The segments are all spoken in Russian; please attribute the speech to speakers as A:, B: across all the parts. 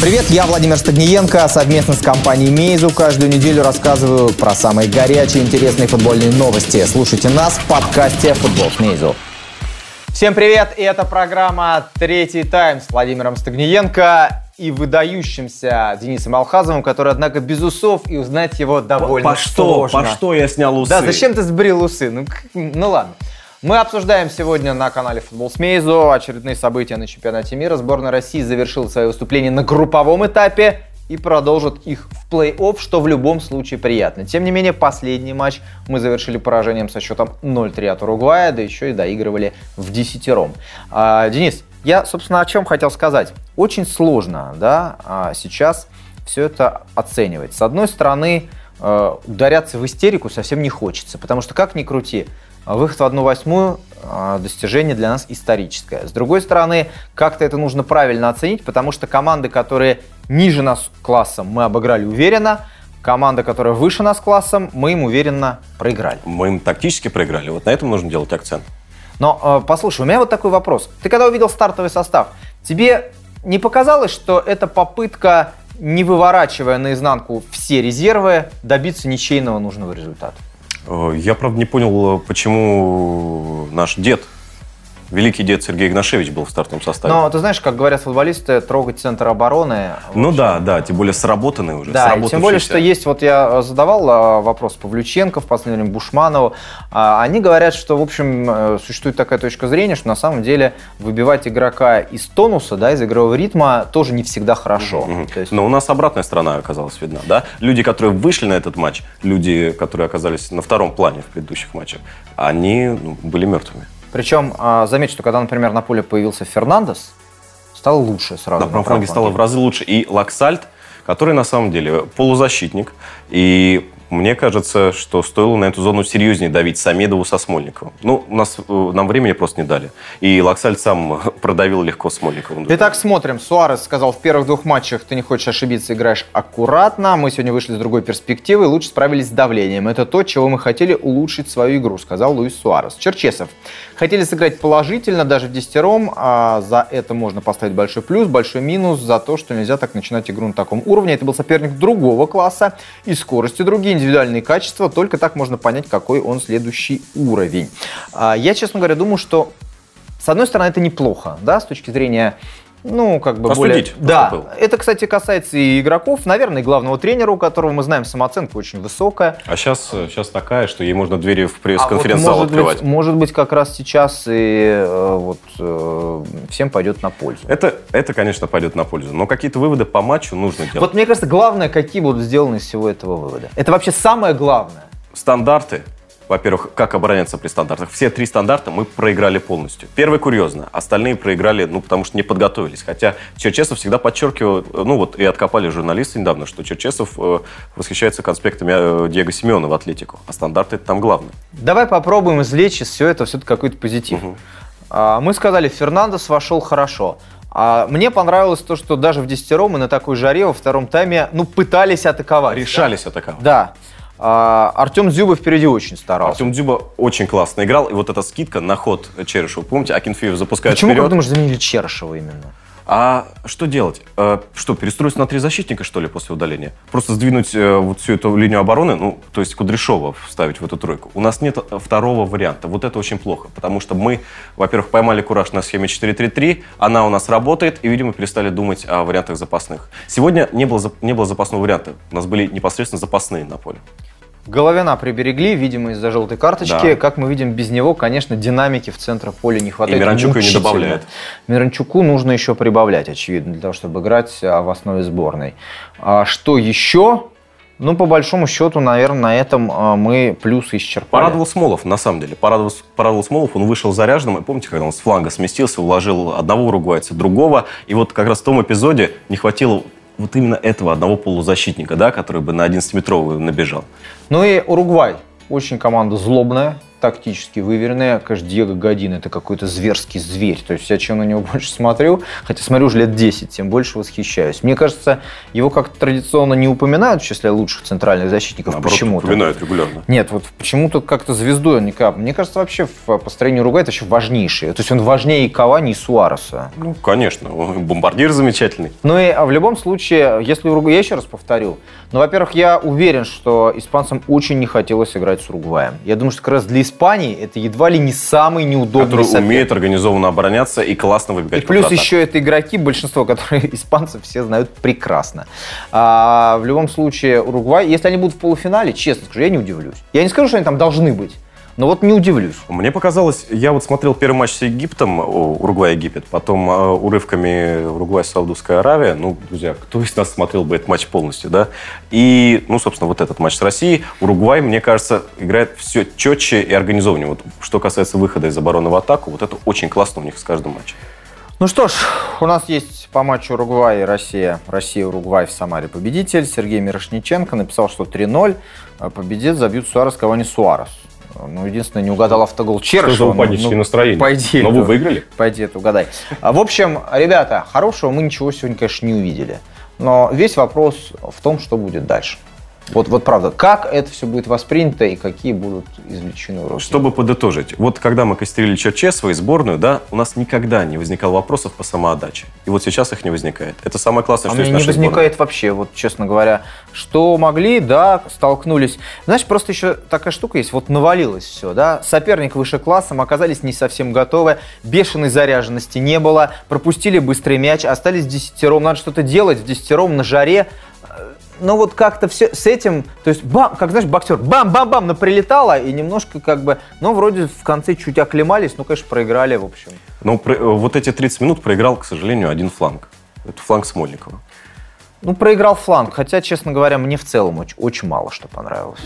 A: Привет, я Владимир Стагниенко. Совместно с компанией Мейзу каждую неделю рассказываю про самые горячие интересные футбольные новости. Слушайте нас в подкасте «Футбол с Мейзу». Всем привет, и это программа «Третий тайм» с Владимиром Стагниенко и выдающимся Денисом Алхазовым, который, однако, без усов, и узнать его довольно
B: по что?
A: сложно.
B: По что я снял усы?
A: Да, зачем ты сбрил усы? Ну, ну ладно. Мы обсуждаем сегодня на канале Футбол с Мейзу очередные события на чемпионате мира. Сборная России завершила свое выступление на групповом этапе и продолжит их в плей-офф, что в любом случае приятно. Тем не менее, последний матч мы завершили поражением со счетом 0-3 от Уругвая, да еще и доигрывали в десятером. А, Денис, я, собственно, о чем хотел сказать. Очень сложно да, а, сейчас все это оценивать. С одной стороны, э, ударяться в истерику совсем не хочется, потому что, как ни крути, выход в одну восьмую а, достижение для нас историческое. С другой стороны, как-то это нужно правильно оценить, потому что команды, которые ниже нас классом, мы обыграли уверенно, команда, которая выше нас классом, мы им уверенно проиграли.
B: Мы им тактически проиграли. Вот на этом нужно делать акцент.
A: Но, э, послушай, у меня вот такой вопрос. Ты когда увидел стартовый состав, тебе не показалось, что это попытка, не выворачивая наизнанку все резервы, добиться ничейного нужного результата?
B: Э, я, правда, не понял, почему наш дед великий дед Сергей Игнашевич был в стартовом составе.
A: Но ты знаешь, как говорят футболисты, трогать центр обороны.
B: Ну да, да, тем более сработанный уже.
A: Да, тем более, что есть, вот я задавал а, вопрос Павлюченко, в последнем Бушманову. А, они говорят, что, в общем, э, существует такая точка зрения, что на самом деле выбивать игрока из тонуса, да, из игрового ритма тоже не всегда хорошо. Угу.
B: есть... Но у нас обратная сторона оказалась видна, да? Люди, которые вышли на этот матч, люди, которые оказались на втором плане в предыдущих матчах, они ну, были мертвыми.
A: Причем, а, заметь, что когда, например, на поле появился Фернандес, стало лучше сразу.
B: На правом фланге стало в разы лучше. И Лаксальт, который на самом деле полузащитник, и мне кажется, что стоило на эту зону серьезнее давить Самедову со Смольниковым. Ну, у нас, э, нам времени просто не дали. И Лаксаль сам продавил легко Смольниковым.
A: Итак, смотрим. Суарес сказал, в первых двух матчах ты не хочешь ошибиться, играешь аккуратно. Мы сегодня вышли с другой перспективы и лучше справились с давлением. Это то, чего мы хотели улучшить свою игру, сказал Луис Суарес. Черчесов. Хотели сыграть положительно, даже в десятером. А за это можно поставить большой плюс, большой минус за то, что нельзя так начинать игру на таком уровне. Это был соперник другого класса и скорости другие индивидуальные качества, только так можно понять, какой он следующий уровень. А, я, честно говоря, думаю, что с одной стороны, это неплохо, да, с точки зрения ну, как бы
B: Остудить
A: более... Да, был. это, кстати, касается и игроков, наверное, и главного тренера, у которого мы знаем самооценка очень высокая.
B: А сейчас, сейчас такая, что ей можно двери в пресс-конференц-зал а вот открывать.
A: Быть, может быть, как раз сейчас и э, вот э, всем пойдет на пользу.
B: Это, это, конечно, пойдет на пользу, но какие-то выводы по матчу нужно делать.
A: Вот мне кажется, главное, какие будут сделаны из всего этого вывода. Это вообще самое главное.
B: Стандарты во-первых, как обороняться при стандартах. Все три стандарта мы проиграли полностью. Первый курьезно, остальные проиграли, ну, потому что не подготовились. Хотя Черчесов всегда подчеркивал, ну, вот и откопали журналисты недавно, что Черчесов э, восхищается конспектами э, Диего Симеона в Атлетику, а стандарты это там главное.
A: Давай попробуем извлечь из всего этого все-таки какой-то позитив. Угу. А, мы сказали, Фернандес вошел хорошо. А мне понравилось то, что даже в десятером и на такой жаре во втором тайме, ну, пытались атаковать.
B: Решались да? атаковать.
A: Да. А, Артем Дзюба впереди очень старался.
B: Артем Дзюба очень классно играл. И вот эта скидка на ход Черышева. Помните, Акинфеев запускает
A: Почему,
B: вперед.
A: как думаешь, заменили Черышева именно?
B: А что делать? Э, что, перестроиться на три защитника, что ли, после удаления? Просто сдвинуть э, вот всю эту линию обороны, ну, то есть Кудряшова вставить в эту тройку. У нас нет второго варианта. Вот это очень плохо, потому что мы, во-первых, поймали кураж на схеме 4-3-3, она у нас работает, и, видимо, перестали думать о вариантах запасных. Сегодня не было, не было запасного варианта. У нас были непосредственно запасные на поле.
A: Головина приберегли, видимо, из-за желтой карточки. Да. Как мы видим, без него, конечно, динамики в центре поля не хватает.
B: И Миранчуку не добавляет.
A: Миранчуку нужно еще прибавлять, очевидно, для того, чтобы играть а, в основе сборной. А что еще? Ну, по большому счету, наверное, на этом а, мы плюсы исчерпали.
B: Порадовал Смолов, на самом деле. Порадовал, порадовал Смолов, он вышел заряженным. И помните, когда он с фланга сместился, уложил одного уругвайца, другого. И вот как раз в том эпизоде не хватило вот именно этого одного полузащитника, да, который бы на 11-метровый набежал.
A: Ну и Уругвай. Очень команда злобная, тактически выверенные. Конечно, Диего Годин это какой-то зверский зверь. То есть я чем на него больше смотрю, хотя смотрю уже лет 10, тем больше восхищаюсь. Мне кажется, его как-то традиционно не упоминают в числе лучших центральных защитников.
B: Наоборот,
A: почему-то.
B: упоминают регулярно.
A: Нет, вот почему-то как-то звездой он не кап. Мне кажется, вообще в построении Уругвая это еще важнейший. То есть он важнее и Кавани, и Суареса.
B: Ну, конечно, он бомбардир замечательный.
A: Ну и а в любом случае, если Уругвай, я еще раз повторю, ну, во-первых, я уверен, что испанцам очень не хотелось играть с Уругваем. Я думаю, что как раз для Испании это едва ли не самый неудобный
B: Который
A: соперник.
B: умеет организованно обороняться и классно выбегать
A: И плюс
B: контратаку.
A: еще это игроки, большинство, которые испанцы все знают прекрасно. А, в любом случае, Уругвай, если они будут в полуфинале, честно скажу, я не удивлюсь. Я не скажу, что они там должны быть, но вот не удивлюсь.
B: Мне показалось, я вот смотрел первый матч с Египтом, Уругвай-Египет, потом э, урывками Уругвай-Саудовская Аравия. Ну, друзья, кто из нас смотрел бы этот матч полностью, да? И, ну, собственно, вот этот матч с Россией. Уругвай, мне кажется, играет все четче и организованнее. Вот, что касается выхода из обороны в атаку, вот это очень классно у них с каждым матчем.
A: Ну что ж, у нас есть по матчу Уругвай и Россия. Россия-Уругвай в Самаре победитель. Сергей Мирошниченко написал, что 3-0 а победит, забьют Суарес, Кавани Суарес. Ну, единственное, не угадал автогол Черышева.
B: Что за
A: Ну,
B: упаднические
A: ну,
B: настроения?
A: Пойди.
B: Но вы выиграли?
A: Пойди это угадай. А, В общем, ребята, хорошего мы ничего сегодня, конечно, не увидели. Но весь вопрос в том, что будет дальше. Вот, вот правда, как это все будет воспринято и какие будут извлечены уроки.
B: Чтобы подытожить, вот когда мы костерили Черчесова и сборную, да, у нас никогда не возникало вопросов по самоотдаче. И вот сейчас их не возникает. Это самое классное,
A: А
B: что есть в
A: не
B: нашей сборной.
A: возникает вообще, вот честно говоря. Что могли, да, столкнулись. Знаешь, просто еще такая штука есть, вот навалилось все, да. Соперник выше классом, оказались не совсем готовы, бешеной заряженности не было, пропустили быстрый мяч, остались десятером, надо что-то делать в десятером на жаре. Ну вот как-то все с этим, то есть, бам, как знаешь, боксер, бам-бам-бам, наприлетало, и немножко как бы, ну вроде в конце чуть оклемались, ну, конечно, проиграли, в общем.
B: Но про- э, вот эти 30 минут проиграл, к сожалению, один фланг. Это фланг Смольникова.
A: Ну, проиграл фланг, хотя, честно говоря, мне в целом очень, очень мало что понравилось.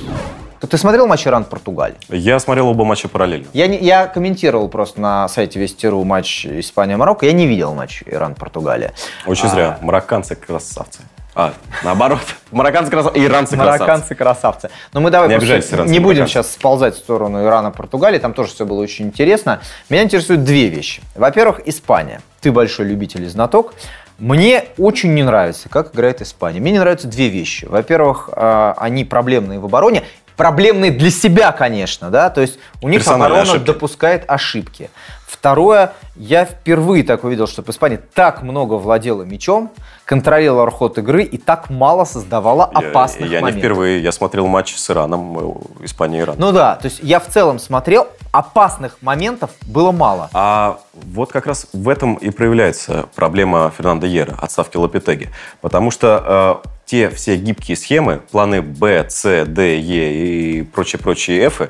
A: Ты- Ты смотрел матч Иран-Португалия?
B: Я смотрел оба матча параллельно.
A: Я, не, я комментировал просто на сайте Вести.ру матч Испания-Марокко. Я не видел матч Иран-Португалия.
B: Очень
A: А,
B: зря. Марокканцы красавцы. А, наоборот. Марокканцы красавцы, иранцы красавцы.
A: Марокканцы красавцы. Но мы давай
B: Не обижайтесь, иранцы,
A: не будем сейчас сползать в сторону Ирана-Португалии. Там тоже все было очень интересно. Меня интересуют две вещи. Во-первых, Испания. Ты большой любитель и знаток. Мне очень не нравится, как играет Испания. Мне не нравятся две вещи. Во-первых, э, они проблемные в обороне. Проблемные для себя, конечно, да, то есть у них оборона
B: ошибки.
A: допускает ошибки. Второе, я впервые так увидел, что Испания так много владела мячом, контролировала ход игры и так мало создавала
B: Я-
A: опасных
B: Я, не
A: моментов.
B: впервые. Я смотрел матч с Ираном, э, Испания-Иран.
A: Ну да, то есть я в целом смотрел, опасных моментов было мало.
B: А вот как раз в этом и проявляется проблема Фернандо Ера, отставки Лапитеги. Потому что э, те все гибкие схемы, планы Б, С, Д, Е и прочие-прочие Ф,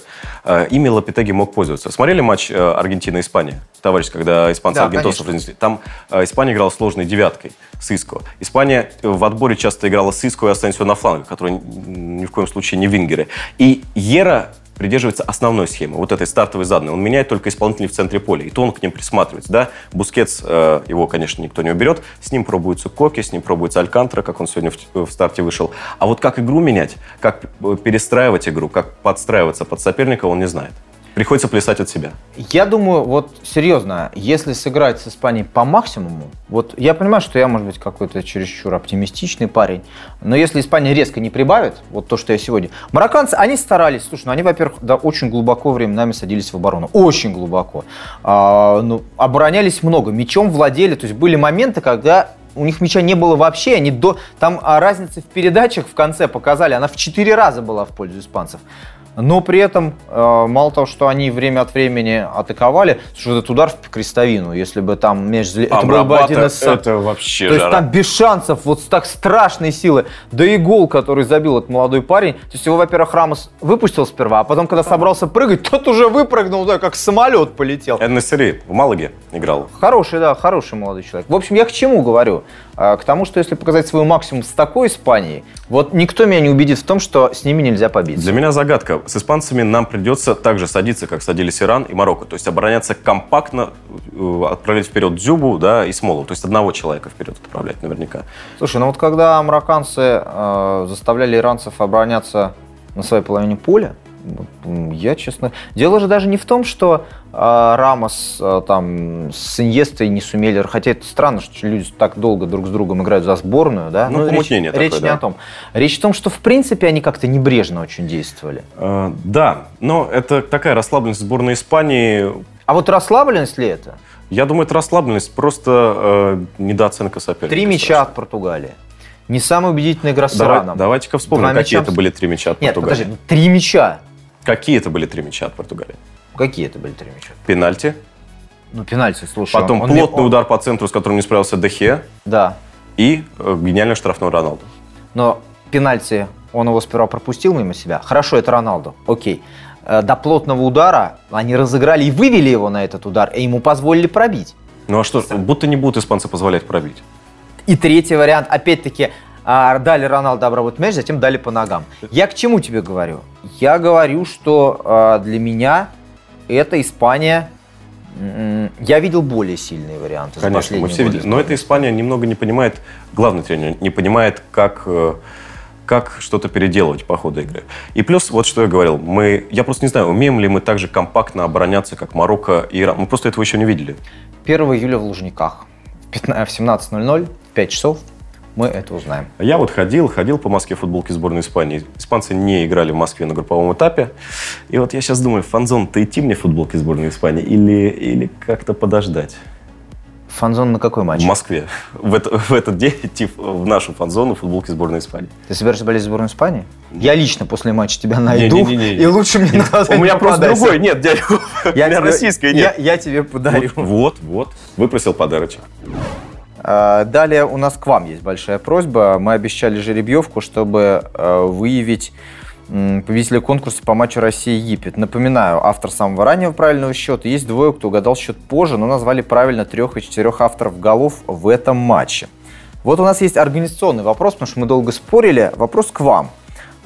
B: э, ими Лапитеги мог пользоваться. Смотрели матч э, Аргентина-Испания? Товарищ, когда испанцы
A: Да,
B: аргентосов
A: конечно.
B: разнесли. Там э, Испания играла сложной девяткой с Иско. Испания в отборе часто играла с Иско и Асенсио на флангах, которые ни в коем случае не вингеры. Йерро придерживается основной схемы, вот этой стартовой заданной. Он меняет только исполнителей в центре поля, и то он к ним присматривается. Да? Бускетс, э, его, конечно, никто не уберет, с ним пробуется Коки, с ним пробуется Алькантара, как он сегодня в, в старте вышел. А вот как игру менять, как э, перестраивать игру, как подстраиваться под соперника, он не знает. Приходится плясать от себя.
A: Я думаю, вот серьезно, если сыграть с Испанией по максимуму, вот я понимаю, что я, может быть, какой-то чересчур оптимистичный парень, но если Испания резко не прибавит, вот то, что я сегодня... Марокканцы, они старались, слушай, ну они, во-первых, да, очень глубоко временами садились в оборону, очень глубоко. А, ну, оборонялись много, мячом владели, то есть были моменты, когда у них мяча не было вообще, они до... Там а, разница в передачах в конце показали, она в 4 раза была в пользу испанцев. Но при этом, э, мало того, что они время от времени атаковали, вот этот удар в крестовину, если бы там мяч... Это был бы один из...
B: это вообще
A: То есть
B: жара.
A: там без шансов, вот с так страшной силы. Да и гол, который забил этот молодой парень. То есть его, во-первых, Рамос выпустил сперва, а потом, когда собрался прыгать, тот уже выпрыгнул, да, как самолет полетел.
B: Эн Нессери в Малаге играл.
A: Хороший, да, хороший молодой человек. В общем, я к чему говорю? А, К тому, что если показать свой максимум с такой Испанией, вот никто меня не убедит в том, что с ними нельзя побить.
B: Для меня загадка. С испанцами нам придется так же садиться, как садились Иран и Марокко. То есть обороняться компактно, э, отправлять вперед Дзюбу да, и Смолу. То есть одного человека вперед отправлять наверняка.
A: Слушай, ну вот когда марокканцы э, заставляли иранцев обороняться на своей половине поля, Я, честно... Дело же даже не в том, что э, Рамос э, там с Иньестой не сумели... Хотя это странно, что люди так долго друг с другом играют за сборную, да?
B: Ну,
A: Но речь,
B: такое,
A: речь не
B: да.
A: о том. Речь в том, что в принципе они как-то небрежно очень действовали.
B: Э, да, но это такая расслабленность сборной Испании.
A: А вот расслабленность ли это?
B: Я думаю, это расслабленность, просто э, недооценка соперника.
A: Три мяча от Португалии. Не самая убедительная игра с
B: Давай-
A: Ираном.
B: Давайте-ка вспомним,
A: Два
B: какие
A: мяча
B: это были три мяча от
A: Нет,
B: Португалии.
A: подожди, ну, три мяча.
B: Какие это были три мяча от Португалии?
A: Какие это были три мяча?
B: Пенальти,
A: Ну, пенальти, слушай.
B: потом
A: он-
B: плотный
A: он-
B: удар по центру, с которым не справился Дехе,
A: Да.
B: и э, гениальный штрафной Роналду.
A: Но пенальти, он его сперва пропустил мимо себя. Хорошо, это Роналду. Окей. Э, До плотного удара они разыграли и вывели его на этот удар, и ему позволили пробить.
B: Ну а что, будто не будут испанцы позволять пробить.
A: И третий вариант, опять-таки, а, дали Роналду обработать мяч, затем дали по ногам. Я к чему тебе говорю? Я говорю, что а, для меня эта Испания... Я видел более сильные варианты.
B: Конечно, мы все видели. Но эта Испания немного не понимает, главный тренер не понимает, как, э, как что-то переделывать по ходу игры. И плюс, вот что я говорил, мы, я просто не знаю, умеем ли мы так же компактно обороняться, как Марокко и Иран. Мы просто этого еще не видели.
A: 1 июля в Лужниках в 15 в 17.00, в 5 часов мы это узнаем.
B: Я вот ходил, ходил по Москве в футболке сборной Испании. Испанцы не играли в Москве на групповом этапе. И вот я сейчас думаю, Фанзон-то идти мне в футболке сборной Испании или, или как-то подождать?
A: Фанзон на какой матч?
B: В Москве. В, это- в этот день идти в- нашу фанзону в футболке сборной Испании.
A: Ты собираешься болеть за сборную Испании? Я лично после матча тебя найду,
B: Не-не-не-не.
A: и лучше мне на глаза
B: У
A: не
B: меня просто другой, нет, дядя, у
A: Я
B: меня
A: тебе-
B: российской
A: я-
B: нет.
A: Я тебе подарю.
B: Вот, вот, вот. Выпросил подарочек.
A: А, Далее у нас к вам есть большая просьба. Мы обещали жеребьевку, чтобы э, выявить победителя конкурса по матчу Россия-Египет. Напоминаю, автор самого раннего правильного счета. Есть двое, кто угадал счет позже, но назвали правильно трех и четырех авторов голов в этом матче. Вот у нас есть организационный вопрос, потому что мы долго спорили. Вопрос к вам.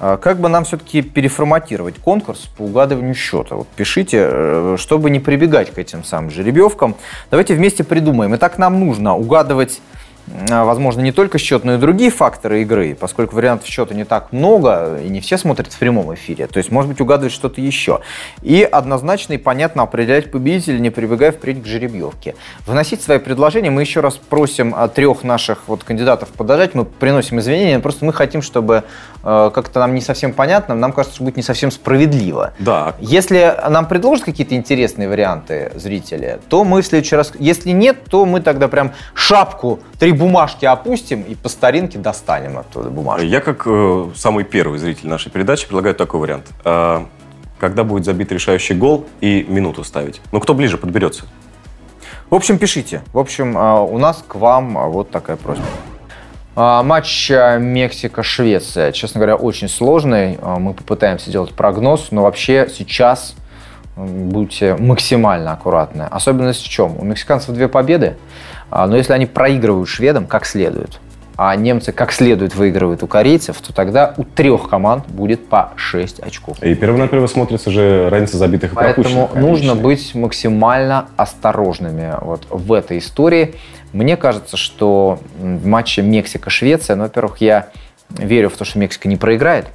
A: А Как бы нам все-таки переформатировать конкурс по угадыванию счета? Вот пишите, э, чтобы не прибегать к этим самым жеребьевкам. Давайте вместе придумаем. Итак, нам нужно угадывать, э, возможно, не только счет, но и другие факторы игры, поскольку вариантов счета не так много, и не все смотрят в прямом эфире. То есть, может быть, угадывать что-то еще. И однозначно и понятно определять победителя, не прибегая впредь к жеребьевке. Вносить свои предложения. Мы еще раз просим а, трех наших вот кандидатов подождать. Мы приносим извинения, просто мы хотим, чтобы как-то нам не совсем понятно, нам кажется, что будет не совсем справедливо.
B: Да,
A: Если нам предложат какие-то интересные варианты зрители, то мы в следующий раз... Если нет, то мы тогда прям шапку, три бумажки опустим и по старинке достанем оттуда бумажку.
B: я как э, самый первый зритель нашей передачи предлагаю такой вариант. Э, когда будет забит решающий гол и минуту ставить. Ну, кто ближе подберется?
A: В общем, пишите. В общем, а, у нас к вам вот такая просьба. А, Матч а, Мексика-Швеция, честно говоря, очень сложный. А, Мы попытаемся делать прогноз, но вообще сейчас будьте максимально аккуратны. Особенность в чем? У мексиканцев две победы, а, но если они проигрывают шведам как следует, а немцы как следует выигрывают у корейцев, то тогда у трех команд будет по 6 очков.
B: И первонаперво смотрится же разница забитых и
A: Поэтому
B: пропущенных.
A: нужно
B: конечно.
A: быть максимально осторожными вот в этой истории. Мне кажется, что в матче Мексика-Швеция, ну, во-первых, я верю в то, что Мексика не проиграет.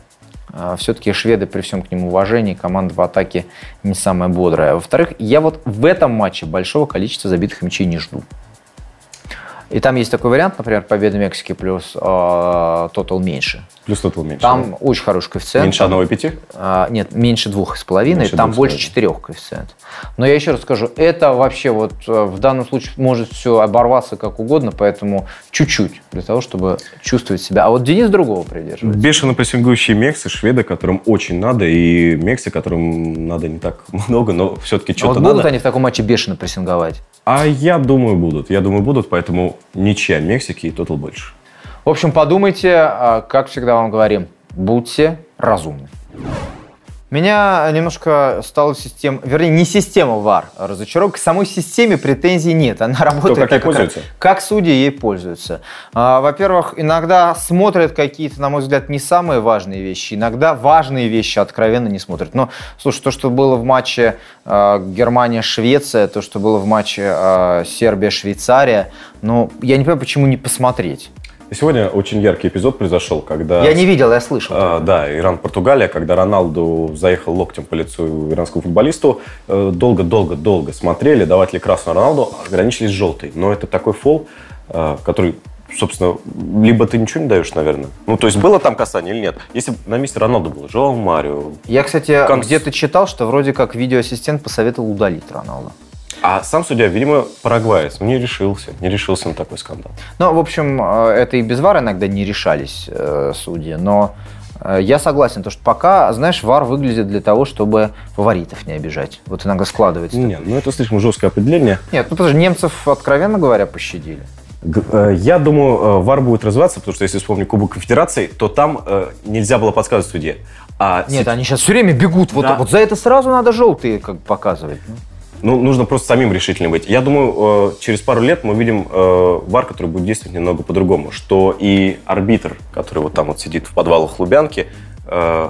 A: Все-таки шведы, при всем к ним уважении, команда в атаке не самая бодрая. Во-вторых, я вот в этом матче большого количества забитых мячей не жду. И там есть такой вариант, например, победа Мексики плюс э, тотал меньше.
B: Плюс тотал меньше.
A: Там очень хороший коэффициент.
B: Меньше
A: Там-
B: одного и пяти?
A: а, нет, меньше двух с половиной,
B: Меньше
A: там
B: двух с
A: больше четырех коэффициент. Но я еще раз скажу, это вообще вот э, в данном случае может все оборваться как угодно, поэтому чуть-чуть для того, чтобы чувствовать себя. А вот Денис другого придерживается.
B: Бешено прессингующие мексы, шведы, которым очень надо, и мексы, которым надо не так много, но все-таки
A: А
B: что-то
A: вот
B: надо.
A: будут они в таком матче бешено прессинговать?
B: А я думаю, будут. Я думаю, будут, поэтому ничья Мексики и тотал больше.
A: В общем, подумайте, а, как всегда вам говорим, будьте разумны. Меня немножко стала система, вернее, не система VAR разочаровок. К самой системе претензий нет. Она работает
B: как
A: так,
B: пользуются?
A: как судьи ей пользуются. А, Во-первых, иногда смотрят какие-то, на мой взгляд, не самые важные вещи. Иногда важные вещи откровенно не смотрят. Но, слушай, то, что было в матче а, Германия-Швеция, то, что было в матче а, Сербия-Швейцария, ну, я не понимаю, почему не посмотреть.
B: Сегодня очень яркий эпизод произошел, когда...
A: Я не видел, я слышал.
B: А, да, Иран-Португалия, когда Роналду заехал локтем по лицу иранскому футболисту. э, Долго-долго-долго смотрели, давать ли красную Роналду, ограничились желтой. Но это такой фол, э, который, собственно, либо ты ничего не даешь, наверное. Ну, то есть было там касание или нет? Если бы на месте Роналду было, Жоу Марио.
A: Я, кстати,
B: Конс-
A: где-то читал, что вроде как видеоассистент посоветовал удалить Роналду.
B: А сам судья, видимо, парагваец, не решился, не решился на такой скандал.
A: Ну, в общем, э, это и без ВАР иногда не решались э, судьи, но э, я согласен, то, что пока, знаешь, ВАР выглядит для того, чтобы фаворитов не обижать. Вот иногда складывается.
B: Нет, ну это слишком жесткое определение.
A: Нет, ну подожди, немцев, откровенно говоря, пощадили.
B: Э, Я думаю, ВАР будет развиваться, потому что если вспомню Кубок Конфедерации, то там нельзя было подсказывать судье. А
A: Нет,
B: сет-
A: они сейчас все время бегут. Вот,
B: Да.
A: вот за это сразу надо желтые как показывать. Ну.
B: ну, нужно просто самим решительным быть. Я думаю, э, через пару лет мы увидим э, ВАР, который будет действовать немного по-другому, что и арбитр, который вот там вот сидит в подвалах Лубянки, э,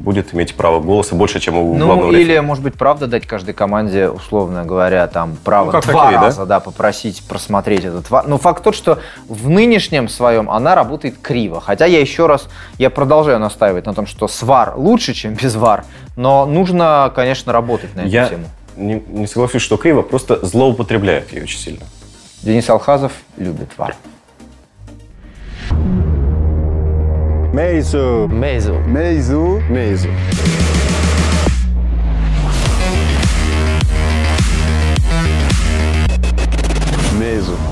B: будет иметь право голоса больше, чем у главного
A: Ну,
B: рефери.
A: или, может быть, правда дать каждой команде, условно говоря, там право
B: Ну, как
A: два
B: хоккей, да?
A: раза да? попросить просмотреть этот ВАР. Но факт тот, что в нынешнем своем она работает криво. Хотя я еще раз, я продолжаю настаивать на том, что с ВАР лучше, чем без ВАР. Но нужно, конечно, работать на эту
B: Я
A: тему.
B: Не, не соглашусь, что криво, просто злоупотребляют ее очень сильно.
A: Денис Алхазов любит ВАР. Мейзу.
C: Meizu. Meizu. Мейзу.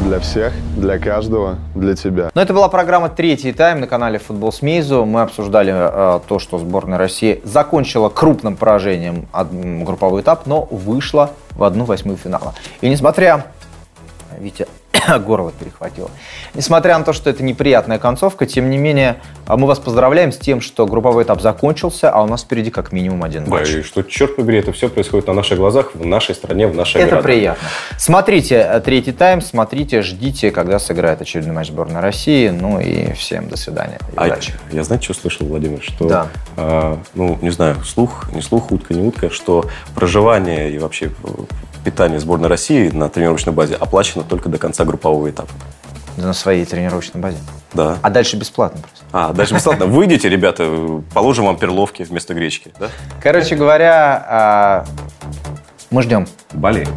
C: Для всех, для каждого, для тебя.
A: Но это была программа «Третий тайм» на канале «Футбол с Мейзу». Мы обсуждали э, то, что сборная России закончила крупным поражением групповой этап, но вышла в одну восьмую финала. И несмотря... Витя, горло перехватило. Несмотря на то, что это неприятная концовка, тем не менее, а мы вас поздравляем с тем, что групповой этап закончился, а у нас впереди как минимум один
B: Да,
A: матч.
B: и что, черт побери, это все происходит на наших глазах, в нашей стране, в нашей
A: Это
B: городе.
A: приятно. Смотрите э, третий тайм, смотрите, ждите, когда сыграет очередной матч сборной России. Ну и всем до свидания. и
B: А
A: удачи.
B: я знаете, что слышал, Владимир? Что,
A: Да.
B: а, ну, не знаю, слух, не слух, утка, не утка, что проживание и вообще э, питание сборной России на тренировочной базе оплачено только до конца группового этапа.
A: На своей тренировочной базе.
B: Да.
A: А дальше бесплатно просто.
B: А, дальше бесплатно. Выйдите, ребята, положим вам перловки вместо гречки. Да?
A: Короче говоря, а, мы ждем.
B: Болеем.